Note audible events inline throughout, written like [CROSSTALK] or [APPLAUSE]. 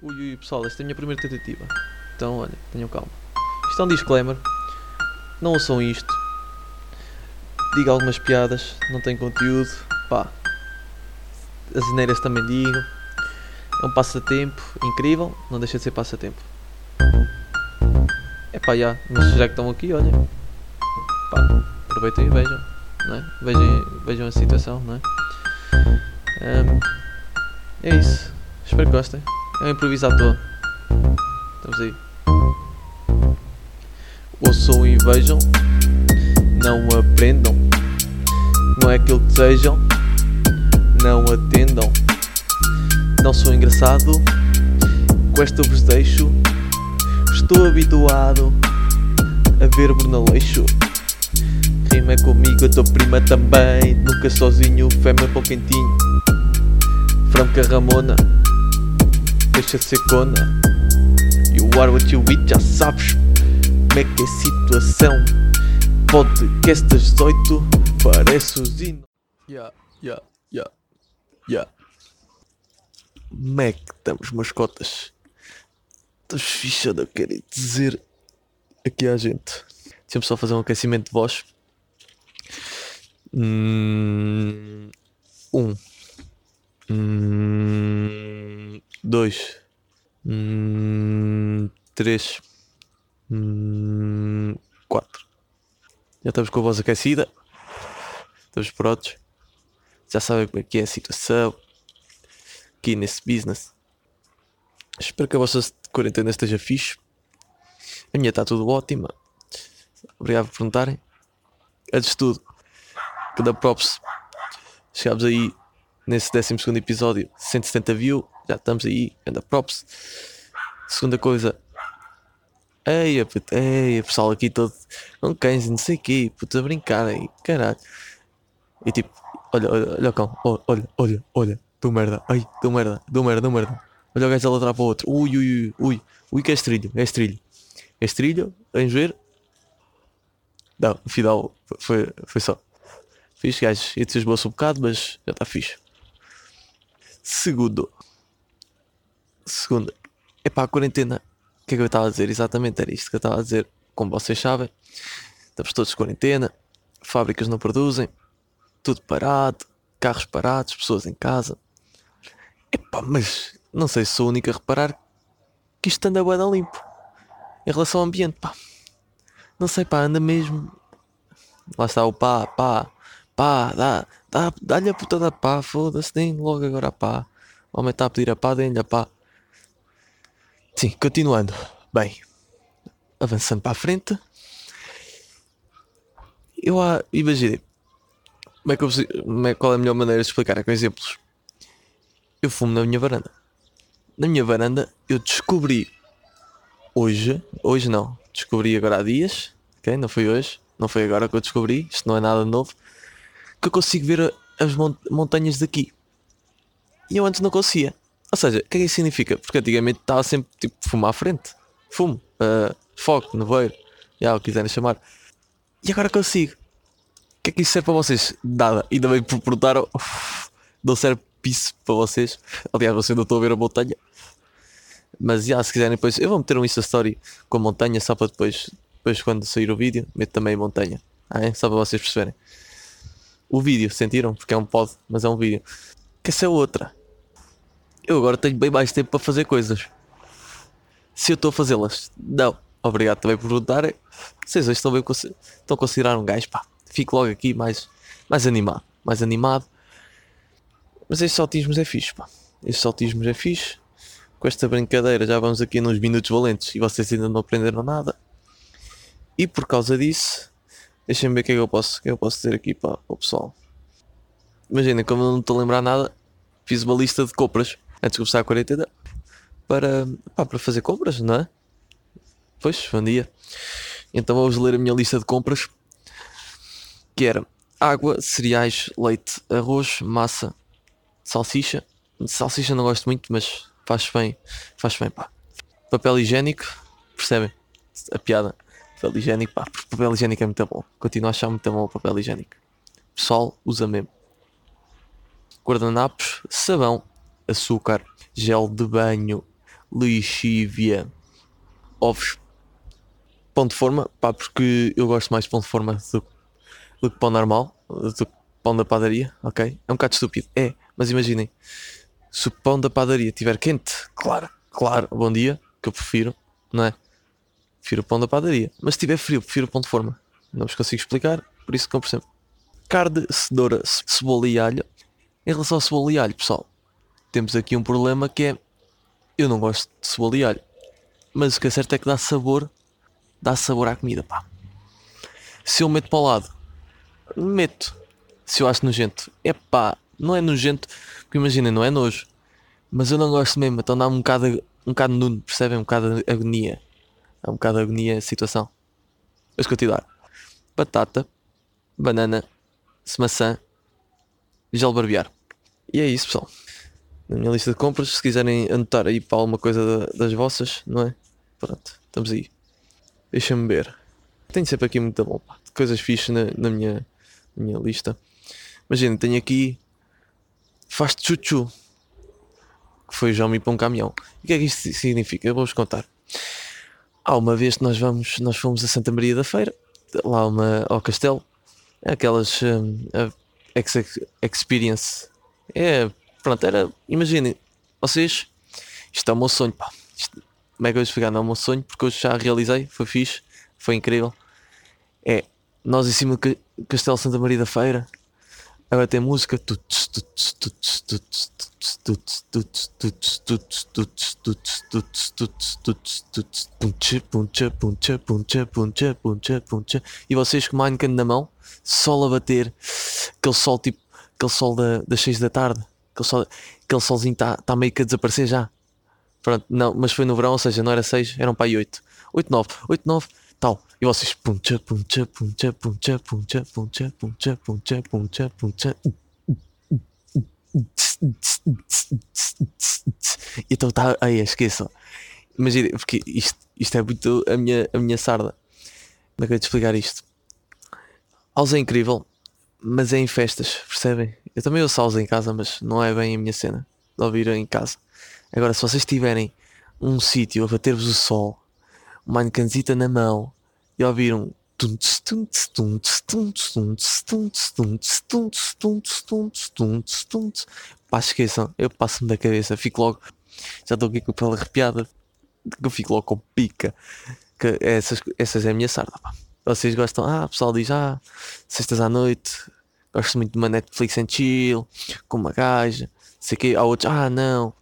Ui, ui, pessoal, esta é a minha primeira tentativa. Então, olha, tenham calma. Isto é um disclaimer. Não ouçam isto. Diga algumas piadas, não tem conteúdo. Pá. As neiras também digo. É um passatempo incrível, não deixa de ser passatempo. É pá, já, mas já que estão aqui, olha. Pá, aproveitem e vejam. Não é? vejam, vejam a situação, não é? Ahm, é isso. Espero que gostem. É um improvisador. Estamos aí. Ouçam e vejam. Não aprendam. Não é aquilo que desejam. Não atendam. Não sou engraçado. Com esta vos deixo. Estou habituado a ver Brunaleixo. Rima comigo, a tua prima também. Nunca sozinho, fêmea para o quentinho. Franca Ramona deixa de ser cona. You are what you eat, já sabes como é que é a situação. Podcast das 18, parece os in... Yeah, yeah, yeah, yeah. Como é que estamos, mascotas? Estás ficha de querer dizer aqui à gente. Deixa-me só fazer um aquecimento de voz. Hum, um. Hum, dois. Hum, três. Hum, quatro. Já estamos com a voz aquecida. Estamos prontos. Já sabem como é que é a situação aqui nesse business. Espero que a vossa quarentena esteja fixe. A minha está tudo ótima. Obrigado por perguntarem. Antes de tudo, que da props. Chegámos aí nesse 12 episódio, 170 views. Já estamos aí, anda props. Segunda coisa. Eia, puto, eia, pessoal aqui todo. Não cães, não sei o quê, puto, a brincar aí, caralho. E tipo, olha, olha, olha, cão, olha, olha, olha, do merda, ai, do merda, do merda, do merda. Olha o gajo a ladrar para o outro. Ui, ui, ui, ui, que é estrilho, é estrilho. É estrilho, vamos ver. Não, no final foi, foi só. Fiz, gajo, te esboço um bocado, mas já está fixe. Segundo. Segunda. Epá, a quarentena. O que é que eu estava a dizer? Exatamente era isto que eu estava a dizer. Como vocês sabem, estamos todos de quarentena, fábricas não produzem, tudo parado, carros parados, pessoas em casa. Epá, mas não sei se sou o único a reparar que isto anda da limpo. Em relação ao ambiente, pá. Não sei, pá, anda mesmo. Lá está o pá, pá, pá, dá, dá, dá-lhe a puta da pá, foda-se, nem logo agora a pá. O homem está a pedir a pá, dê-lhe a pá. Sim, continuando. Bem, avançando para a frente. Eu ah, imaginei. Como é que eu, como é, qual é a melhor maneira de explicar? É com exemplos. Eu fumo na minha varanda. Na minha varanda eu descobri hoje, hoje não, descobri agora há dias, ok? Não foi hoje, não foi agora que eu descobri, isto não é nada novo, que eu consigo ver as montanhas daqui. E eu antes não conseguia. Ou seja, o que é que isso significa? Porque antigamente estava sempre tipo fumo à frente, fumo, uh, foco, nevoeiro, já o quiserem chamar. E agora consigo. O que é que isso serve para vocês? Nada. Ainda bem por perguntaram. [LAUGHS] Não serve isso para vocês. Aliás, vocês não estão a ver a montanha. Mas já, se quiserem depois, eu vou meter um Insta Story com a montanha só para depois, depois quando sair o vídeo, meto também a montanha. Ah, é? Só para vocês perceberem. O vídeo, sentiram? Porque é um pod, mas é um vídeo. Que essa é outra. Eu agora tenho bem mais tempo para fazer coisas. Se eu estou a fazê-las, não. Obrigado também por perguntarem. Vocês hoje estão, bem, estão a considerar um gajo, pá. Fico logo aqui mais, mais animado. Mais animado. Mas estes autismos é fixe, pá. Estes autismos é fixe. Com esta brincadeira já vamos aqui nos minutos valentes e vocês ainda não aprenderam nada. E por causa disso, deixem-me ver o que é que eu posso, que é eu posso dizer aqui para, para o pessoal. Imaginem, como eu não estou a lembrar nada, fiz uma lista de compras antes de começar a quarentena para, pá, para fazer compras, não é? Pois, bom dia. Então vamos ler a minha lista de compras que era água, cereais, leite, arroz, massa, salsicha. Salsicha não gosto muito, mas faz bem, faz bem, pá. Papel higiênico, percebem? A piada. Papel higiênico, pá, papel higiênico é muito bom. Continuo a achar muito bom o papel higiênico. Pessoal, usa mesmo. Guardanapos, sabão, açúcar, gel de banho, lixívia, ovos, pão de forma, pá, porque eu gosto mais de pão de forma do, do que pão normal, do que pão da padaria, ok? É um bocado estúpido, é, mas imaginem, se o pão da padaria estiver quente, claro, claro, bom dia, que eu prefiro, não é? Prefiro o pão da padaria, mas se estiver frio, prefiro o pão de forma. Não vos consigo explicar, por isso compro sempre. Carne, cenoura, cebola e alho. Em relação ao cebola e alho, pessoal, temos aqui um problema que é eu não gosto de cebola e alho. Mas o que é certo é que dá sabor, dá sabor à comida, pá. Se eu meto para o lado, meto. Se eu acho nojento, é pá, não é nojento, porque imaginem, não é nojo. Mas eu não gosto mesmo, então dá um bocado, um bocado nuno, percebem? Um bocado de agonia. Dá um bocado de agonia a situação. Vamos continuar. Batata, banana, maçã, gel barbear. E é isso, pessoal. Na minha lista de compras, se quiserem anotar aí para alguma coisa das vossas, não é? Pronto, estamos aí. Deixa-me ver. Tenho sempre aqui muito bom, coisas fixas na, na minha, na minha lista. Imagina, tenho aqui faz chuchu que foi já me para um caminhão. O que é que isto significa? Eu vou-vos contar. Há uma vez que nós vamos, nós fomos a Santa Maria da Feira, lá uma, ao castelo, aquelas um, ex experience. É, pronto, era, imaginem, vocês, isto é o meu sonho, pá. Isto, como é que eu vou explicar? Não é o meu sonho, porque eu já realizei, foi fixe, foi incrível. É, nós em cima do Castelo Santa Maria da Feira, Agora tem música. E vocês com o Minecraft na mão, sol a bater, aquele sol tipo, aquele sol da, das 6 da tarde, aquele, sol, aquele solzinho está tá meio que a desaparecer já. Pronto, não, mas foi no verão, ou seja, não era 6, eram para aí 8. 8, 9, 8, 9 tal. E vocês puncha, puncha, puncha, puncha, puncha, puncha, puncha, puncha, puncha, puncha. Então tá, aí esqueçam. Imagina, porque isto, isto é muito a minha, a minha sarda. Como é que eu te explicar isto? House é incrível, mas é em festas, percebem? Eu também ouço house em casa, mas não é bem a minha cena de ouvir em casa. Agora, se vocês tiverem um sítio a bater-vos o sol uma canzita na mão e ouviram Pá, esqueçam, eu passo-me da cabeça, fico logo, já estou aqui com a pele arrepiada, eu fico logo com pica. Que essas, essas é a minha sarda, pá. Vocês gostam, ah, o pessoal diz, ah, sextas à noite, gosto muito de uma Netflix and chill, com uma gaja, sei que, há outros, ah, não,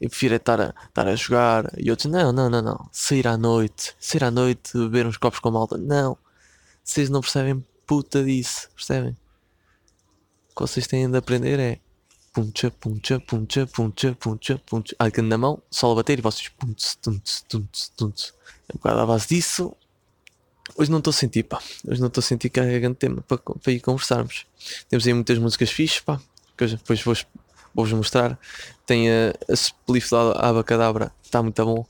eu prefiro estar a, estar a jogar. E outros, não, não, não, não. Sair à noite, sair à noite, beber uns copos com malta. Não. Vocês não percebem puta disso, percebem? O que vocês têm de aprender é puncha, puncha, puncha, puncha, puncha, puncha. Alcan na mão, só a bater e vocês punch, tunch, tunch, tunch. É um bocado à base disso. Hoje não estou a sentir, pá. Hoje não estou a sentir que é grande tema para, para ir conversarmos. Temos aí muitas músicas fixas, pá. Que hoje depois vou vou-vos mostrar. Tem a, a spliff da Abacadabra, está muito bom.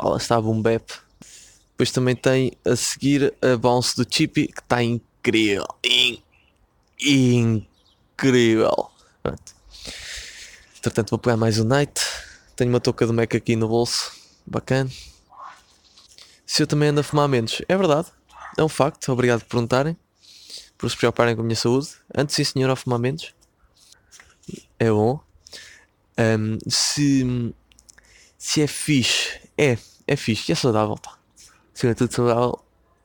Lá está a Boom. Depois também tem a seguir a Bounce do Chippy, que está incrível. In, incrível. Pronto. Entretanto, vou pegar mais um Night. Tenho uma touca do Mac aqui no bolso. Bacana. Se eu também ando a fumar menos, é verdade. É um facto. Obrigado por perguntarem. Por se preocuparem com a minha saúde. Antes, sim, senhor, a fumar menos é bom. Um, se, se é fixe, é, é fixe, é saudável, pá. Se é tudo saudável,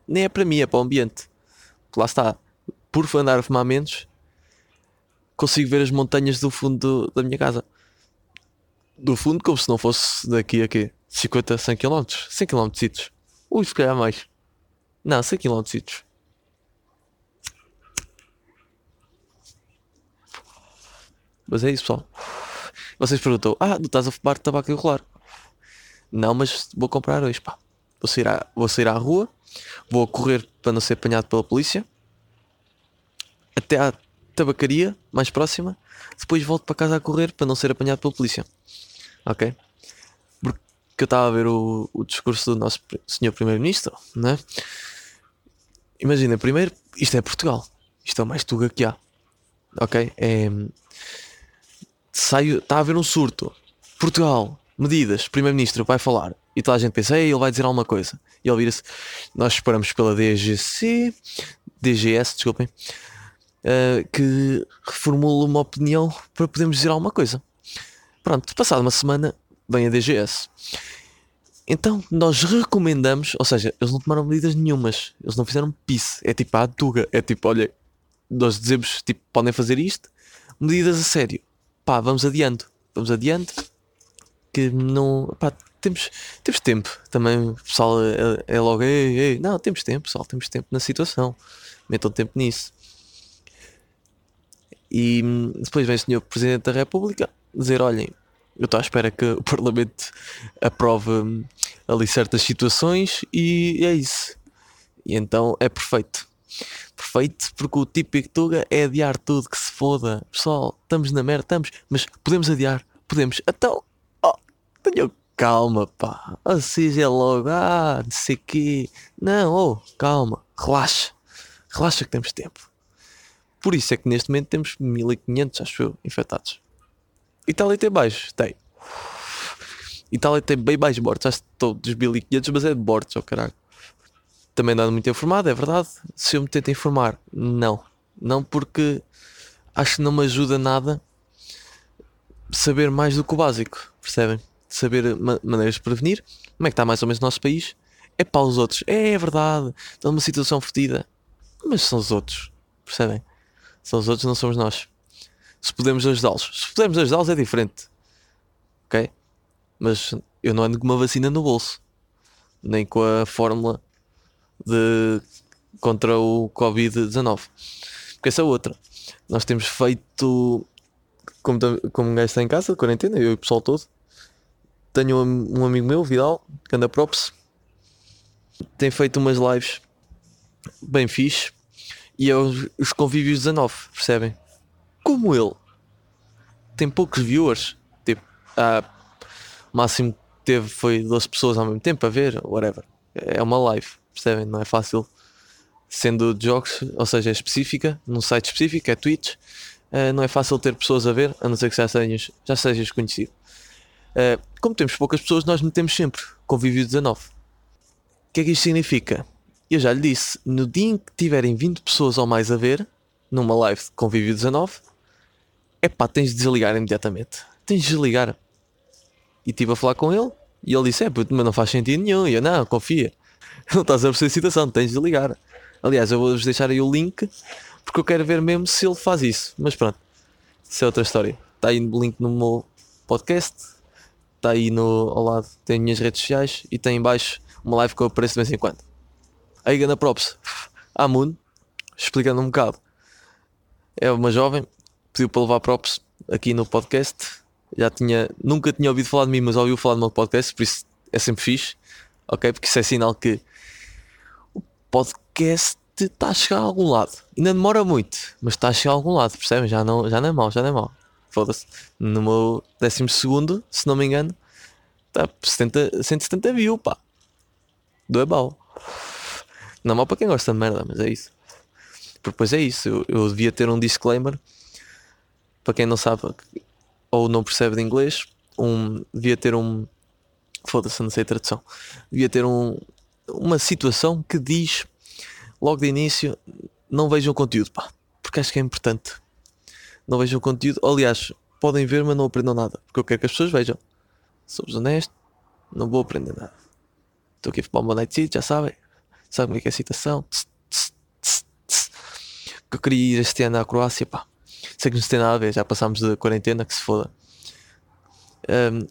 nem é para mim, é para o ambiente. Lá está, por andar a fumar menos, consigo ver as montanhas do fundo do, da minha casa. Do fundo, como se não fosse daqui a quê? 50, 100 km? 100 km. Ui, se calhar mais. Não, 100 km. Mas é isso, pessoal. Vocês perguntam, ah, tu estás a fumar tabaco enrolar? Não, mas vou comprar hoje, pá. Vou sair, à, vou sair à rua, vou correr para não ser apanhado pela polícia, até à tabacaria mais próxima, depois volto para casa a correr para não ser apanhado pela polícia. Ok? Porque eu estava a ver o, o discurso do nosso senhor Primeiro-Ministro, né? Imagina, primeiro, isto é Portugal. Isto é o mais tuga que há. Ok? É, saio, está a haver um surto. Portugal, medidas, primeiro-ministro vai falar e toda a gente pensa, ele vai dizer alguma coisa. E ele vira-se, nós esperamos pela DGC, DGS, desculpem, uh, que reformule uma opinião para podermos dizer alguma coisa. Pronto, passada uma semana, vem a DGS. Então nós recomendamos, ou seja, eles não tomaram medidas nenhumas, eles não fizeram pisse, é tipo a tuga, é tipo, olha, nós dizemos, tipo, podem fazer isto, medidas a sério, pá, vamos adiante, vamos adiante, que não, pá, temos, temos tempo, também o pessoal é, é logo, ei, ei, não, temos tempo, pessoal, temos tempo na situação, metam tempo nisso. E hum, depois vem o senhor Presidente da República dizer, olhem, eu estou à espera que o Parlamento aprove hum, ali certas situações e é isso. E então é perfeito. Perfeito, porque o típico Tuga é adiar tudo que se foda. Pessoal, estamos na merda, estamos, mas podemos adiar, podemos. Então, oh, tenham calma, pá. Assim é logo, ah, não sei quê. Não, oh, calma, relaxa. Relaxa que temos tempo. Por isso é que neste momento temos 1500, acho eu, infectados. Itália tem baixo, tem. Itália tem bem mais mortes, acho que estou dos 1500, mas é de mortes, oh caralho. Também não muito informado, é verdade. Se eu me tento informar, não. Não porque acho que não me ajuda nada saber mais do que o básico, percebem? Saber ma maneiras de prevenir, como é que está mais ou menos o nosso país. É para os outros, é, é verdade, está numa situação fodida, mas são os outros, percebem? São os outros, não somos nós. Se podemos ajudá-los, se podemos ajudá-los é diferente, ok? Mas eu não ando com uma vacina no bolso, nem com a fórmula de contra o Covid-19. Porque essa é outra. Nós temos feito, como, como um gajo está em casa, de quarentena, eu e o pessoal todo. Tenho um, um amigo meu, Vidal, que anda props, tem feito umas lives bem fixe e é os, os convívios 19, percebem? Como ele tem poucos viewers, tipo, o máximo que teve foi 12 pessoas ao mesmo tempo a ver, whatever. É uma live, percebem? Não é fácil. Sendo de jogos, ou seja, é específica, num site específico, é Twitch, uh, não é fácil ter pessoas a ver, a não ser que já sejas, já sejas conhecido. Uh, como temos poucas pessoas, nós metemos sempre convívio 19. O que é que isto significa? Eu já lhe disse, no dia em que tiverem 20 pessoas ou mais a ver, numa live de convívio 19, é pá, tens de desligar imediatamente. Tens de desligar. E estive a falar com ele e ele disse: É, mas não faz sentido nenhum. E eu: Não, confia. [LAUGHS] Não estás a perceber a situação, tens de ligar. Aliás, eu vou-vos deixar aí o link porque eu quero ver mesmo se ele faz isso. Mas pronto, isso é outra história. Está aí o link no meu podcast, está aí no, ao lado, tem minhas redes sociais e tem em baixo uma live que eu apareço de vez em quando. Aí gana props Moon, explicando um bocado. É uma jovem, pediu para levar props aqui no podcast já tinha, nunca tinha ouvido falar de mim, mas ouviu falar do meu podcast, por isso é sempre fixe, ok? Porque isso é sinal que o podcast está a chegar a algum lado. Ainda demora muito, mas está a chegar a algum lado, percebem? Já não, já não é mau, já não é mau. Foda-se. No meu 12 segundo, se não me engano, está 70, 170 views, pá. Do é mau. Não é mau para quem gosta de merda, mas é isso. Porque depois é isso, eu, eu devia ter um disclaimer. Para quem não sabe, ou não percebe de inglês, um, devia ter um. Foda-se, não sei a tradução. Devia ter um, uma situação que diz logo de início: não vejam conteúdo, pá, porque acho que é importante. Não vejam conteúdo. Aliás, podem ver, mas não aprendam nada, porque eu quero que as pessoas vejam. Somos honestos, não vou aprender nada. Estou aqui a fumar uma night seat, já sabem. Sabem é que é a citação? Que eu queria ir este ano à Croácia, pá. Sei que não tem nada a ver, já passámos da quarentena, que se foda. Um,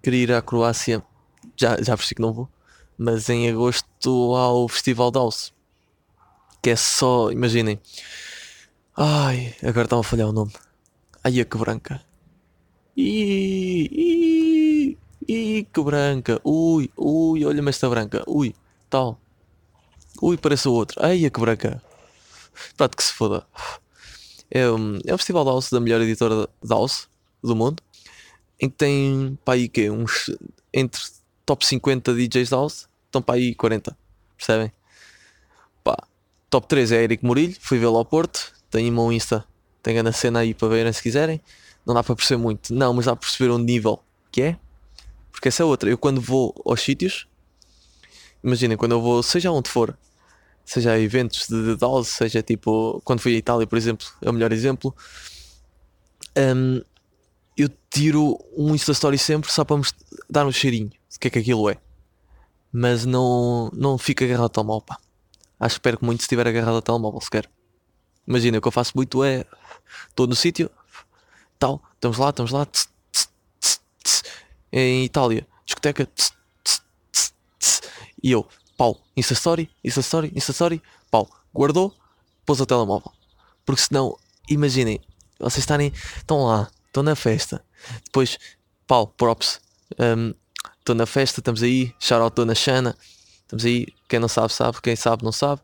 queria ir à Croácia, já, já percebi que não vou, mas em agosto há o Festival de House, que é só, imaginem. Ai, agora estava a falhar o nome. Ai, a que branca. Ih, ih, que branca. Ui, ui, olha-me esta branca. Ui, tal. Ui, parece o outro. Ai, a que branca. Pronto, que se foda. É, um, é o festival house da melhor editora de house do mundo, em que tem para aí que uns entre top 50 DJs de house, estão para aí 40, percebem? Pá, top 3 é Eric Murilho, fui vê-lo ao Porto, tem uma Insta, tem a cena aí para verem se quiserem. Não dá para perceber muito, não, mas dá para perceber um nível que é. Porque essa é outra. Eu quando vou aos sítios, imaginem, quando eu vou, seja onde for, seja eventos de, dose, seja tipo, quando fui à Itália, por exemplo, é o melhor exemplo. hum, eu tiro um Insta Story sempre só para dar um cheirinho de que é que aquilo é. Mas não, não fico agarrado ao telemóvel, pá. Acho que perco muito se estiver agarrado ao telemóvel sequer. Imagina, o que eu faço muito é. Estou no sítio, tal, estamos lá, estamos lá. tss, tss, tss, em Itália, discoteca. e eu, pau, Insta Story, Insta Story, Insta Story, pau, guardou, pôs o telemóvel. Porque senão, imaginem, vocês estarem, estão lá, estão na festa, depois, pau, props, hum, estou na festa, estamos aí, shout out na Xana, estamos aí, quem não sabe, sabe, quem sabe, não sabe.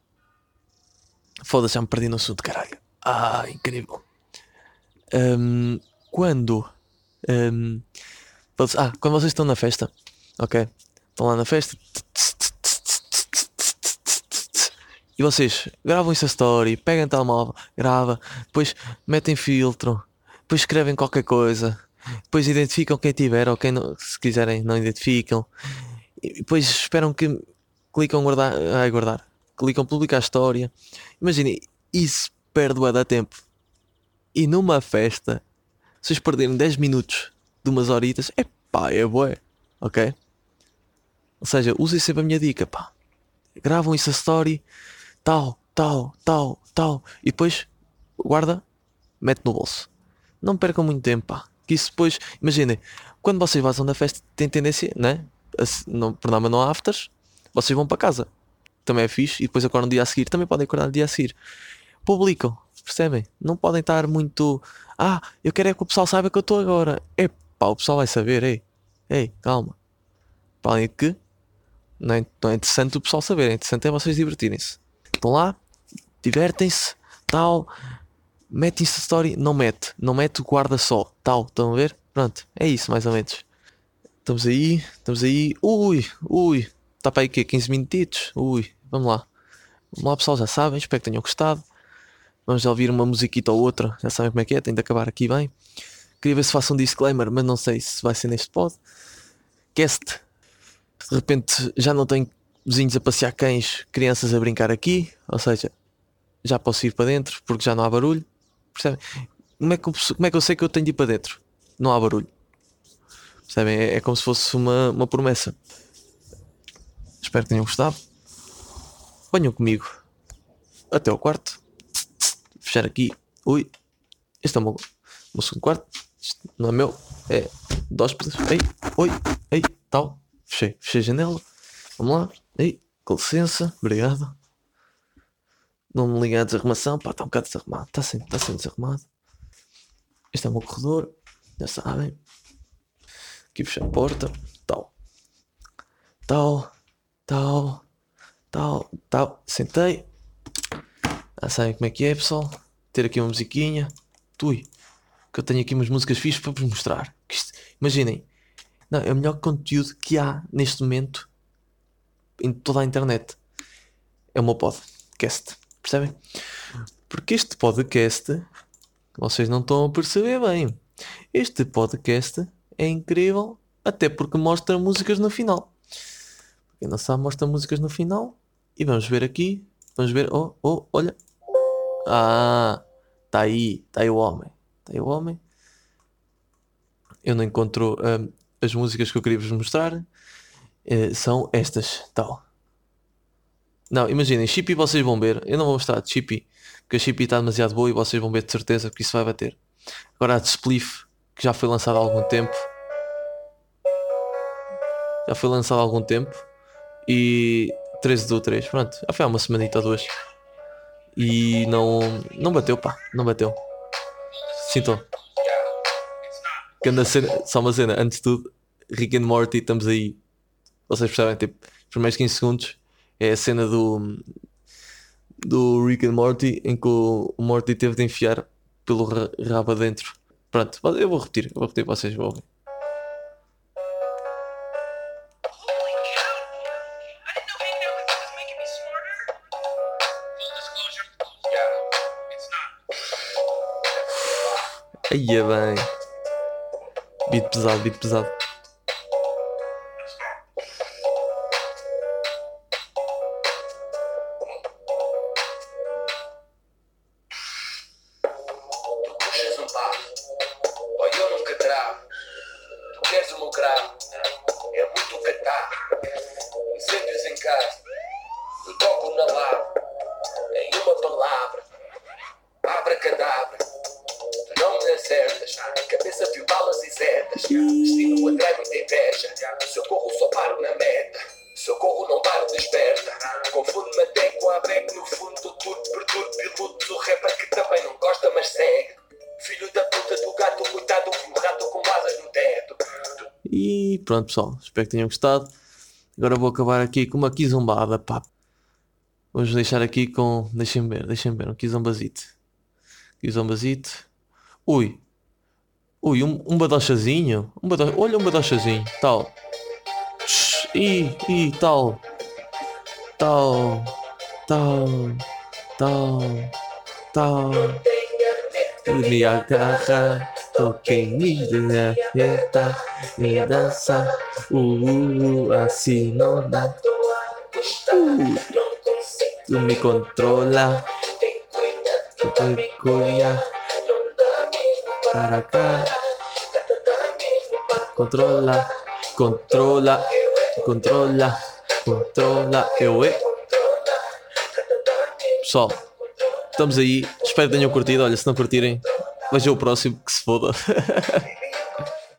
Foda-se, já me perdi no assunto, caralho. Ah, incrível. Hum, quando. vocês- ah, quando vocês estão na festa, ok? Estão lá na festa. E vocês gravam essa story, pegam o telemóvel, grava, depois metem filtro, depois escrevem qualquer coisa, depois identificam quem tiver ou quem não, se quiserem não identificam, e depois esperam que clicam guardar, ai, guardar, clicam publicar a história. Imaginem, isso perde bué da tempo. E numa festa, vocês perderem 10 minutos de umas horitas, é pá, é bué, ok? Ou seja, usem sempre a minha dica, pá. Gravam essa story, tal, tal, tal, tal, e depois guarda, mete no bolso. Não percam muito tempo, pá. Que isso depois, imaginem, quando vocês vazam da festa, tem tendência, né? A Não, por norma não há afters, vocês vão para casa. Também é fixe, e depois acordam no dia a seguir, também podem acordar no dia a seguir. Publicam, percebem? Não podem estar muito. Ah, eu quero é que o pessoal saiba que eu estou agora. É pá, o pessoal vai saber, ei, ei, calma. Para além de que, não é, não é interessante o pessoal saber, é interessante é vocês divertirem-se. Estão lá, divertem-se, tal, metem essa story, não mete, não mete, guarda só, tal, estão a ver? Pronto, é isso mais ou menos. Estamos aí, estamos aí, ui, ui, está para aí o quê? 15 minutitos? Ui, vamos lá. Vamos lá pessoal, já sabem, espero que tenham gostado. Vamos já ouvir uma musiquita ou outra, já sabem como é que é, tem de acabar aqui bem. Queria ver se faço um disclaimer, mas não sei se vai ser neste pod. Cast, de repente já não tenho vizinhos a passear cães, crianças a brincar aqui, ou seja, já posso ir para dentro porque já não há barulho. Percebem? Como é que eu, como é que eu sei que eu tenho de ir para dentro? Não há barulho. Percebem? É, é como se fosse uma, uma promessa. Espero que tenham gostado. Venham comigo até ao quarto. Fechar aqui. Ui. Este é o meu, o segundo quarto. Não é meu. É de hóspedes. Ei, oi, ei, tal. Fechei, fechei a janela. Vamos lá. Ei, com licença. Obrigado. Não me liguem à desarrumação. Pá, está um bocado desarrumado. Está sempre, está sempre desarrumado. Este é o meu corredor. Já sabem. Aqui fechar a porta. Tal. Tal. Tal. Tal. Tal. Sentei. Já sabem como é que é, pessoal. Ter aqui uma musiquinha. Tui. Que eu tenho aqui umas músicas fixas para vos mostrar. Isto- imaginem. Não, é o melhor conteúdo que há neste momento em toda a internet. É o meu podcast. Percebem? Porque este podcast, vocês não estão a perceber bem. Este podcast é incrível, até porque mostra músicas no final. Quem não sabe, mostra músicas no final. E vamos ver aqui. Vamos ver. Oh, oh, olha. Ah, tá aí. Tá aí o homem. Tá aí o homem. Eu não encontro hum, as músicas que eu queria vos mostrar. Eh, são estas. Tal. Não, imaginem, Chippy vocês vão ver. Eu não vou mostrar de Chippy, porque a Chippy está demasiado boa e vocês vão ver de certeza que isso vai bater. Agora a de Spliff, que já foi lançada há algum tempo. Já foi lançada há algum tempo. E 13 do 3, pronto. Já foi há uma semanita ou duas. E não, não bateu, pá. Não bateu. Sintam. Cena, só uma cena, antes de tudo, Rick and Morty, estamos aí. Vocês percebem, tipo, os primeiros 15 segundos é a cena do do Rick and Morty em que o, Morty teve de enfiar pelo ra- rabo adentro. Pronto, eu vou repetir, eu vou repetir, vocês vão ouvir. Aí é bem. Beat pesado, beat pesado. E. Destino atrai muita inveja. Socorro só paro na meta. Socorro não paro desperta. Confundo-me até com a beck no fundo. Tudo por tudo, piloto do rapper que também não gosta, mas segue. Filho da puta do gato, coitado um rato com asas no teto. E pronto, pessoal. Espero que tenham gostado. Agora vou acabar aqui com uma quizombada, pá. Vamos deixar aqui com. Deixem-me ver, deixem-me ver. Um quizombazito. Quizombazito. Ui. Ui, um, um badochazinho. Um. Olha um badochazinho. Tal. Ih, ih, tal. Tal. Tal. Tal. Tal. Me agarra, toquei me aperta, me dança, uh, uh, uh, assim não dá. Uh, tu me controla, tu me cuida, para cá, controla, controla, controla, controla, eu é. Pessoal, estamos aí. Espero que tenham curtido. Olha, se não curtirem, vejam o próximo que se foda. [LAUGHS]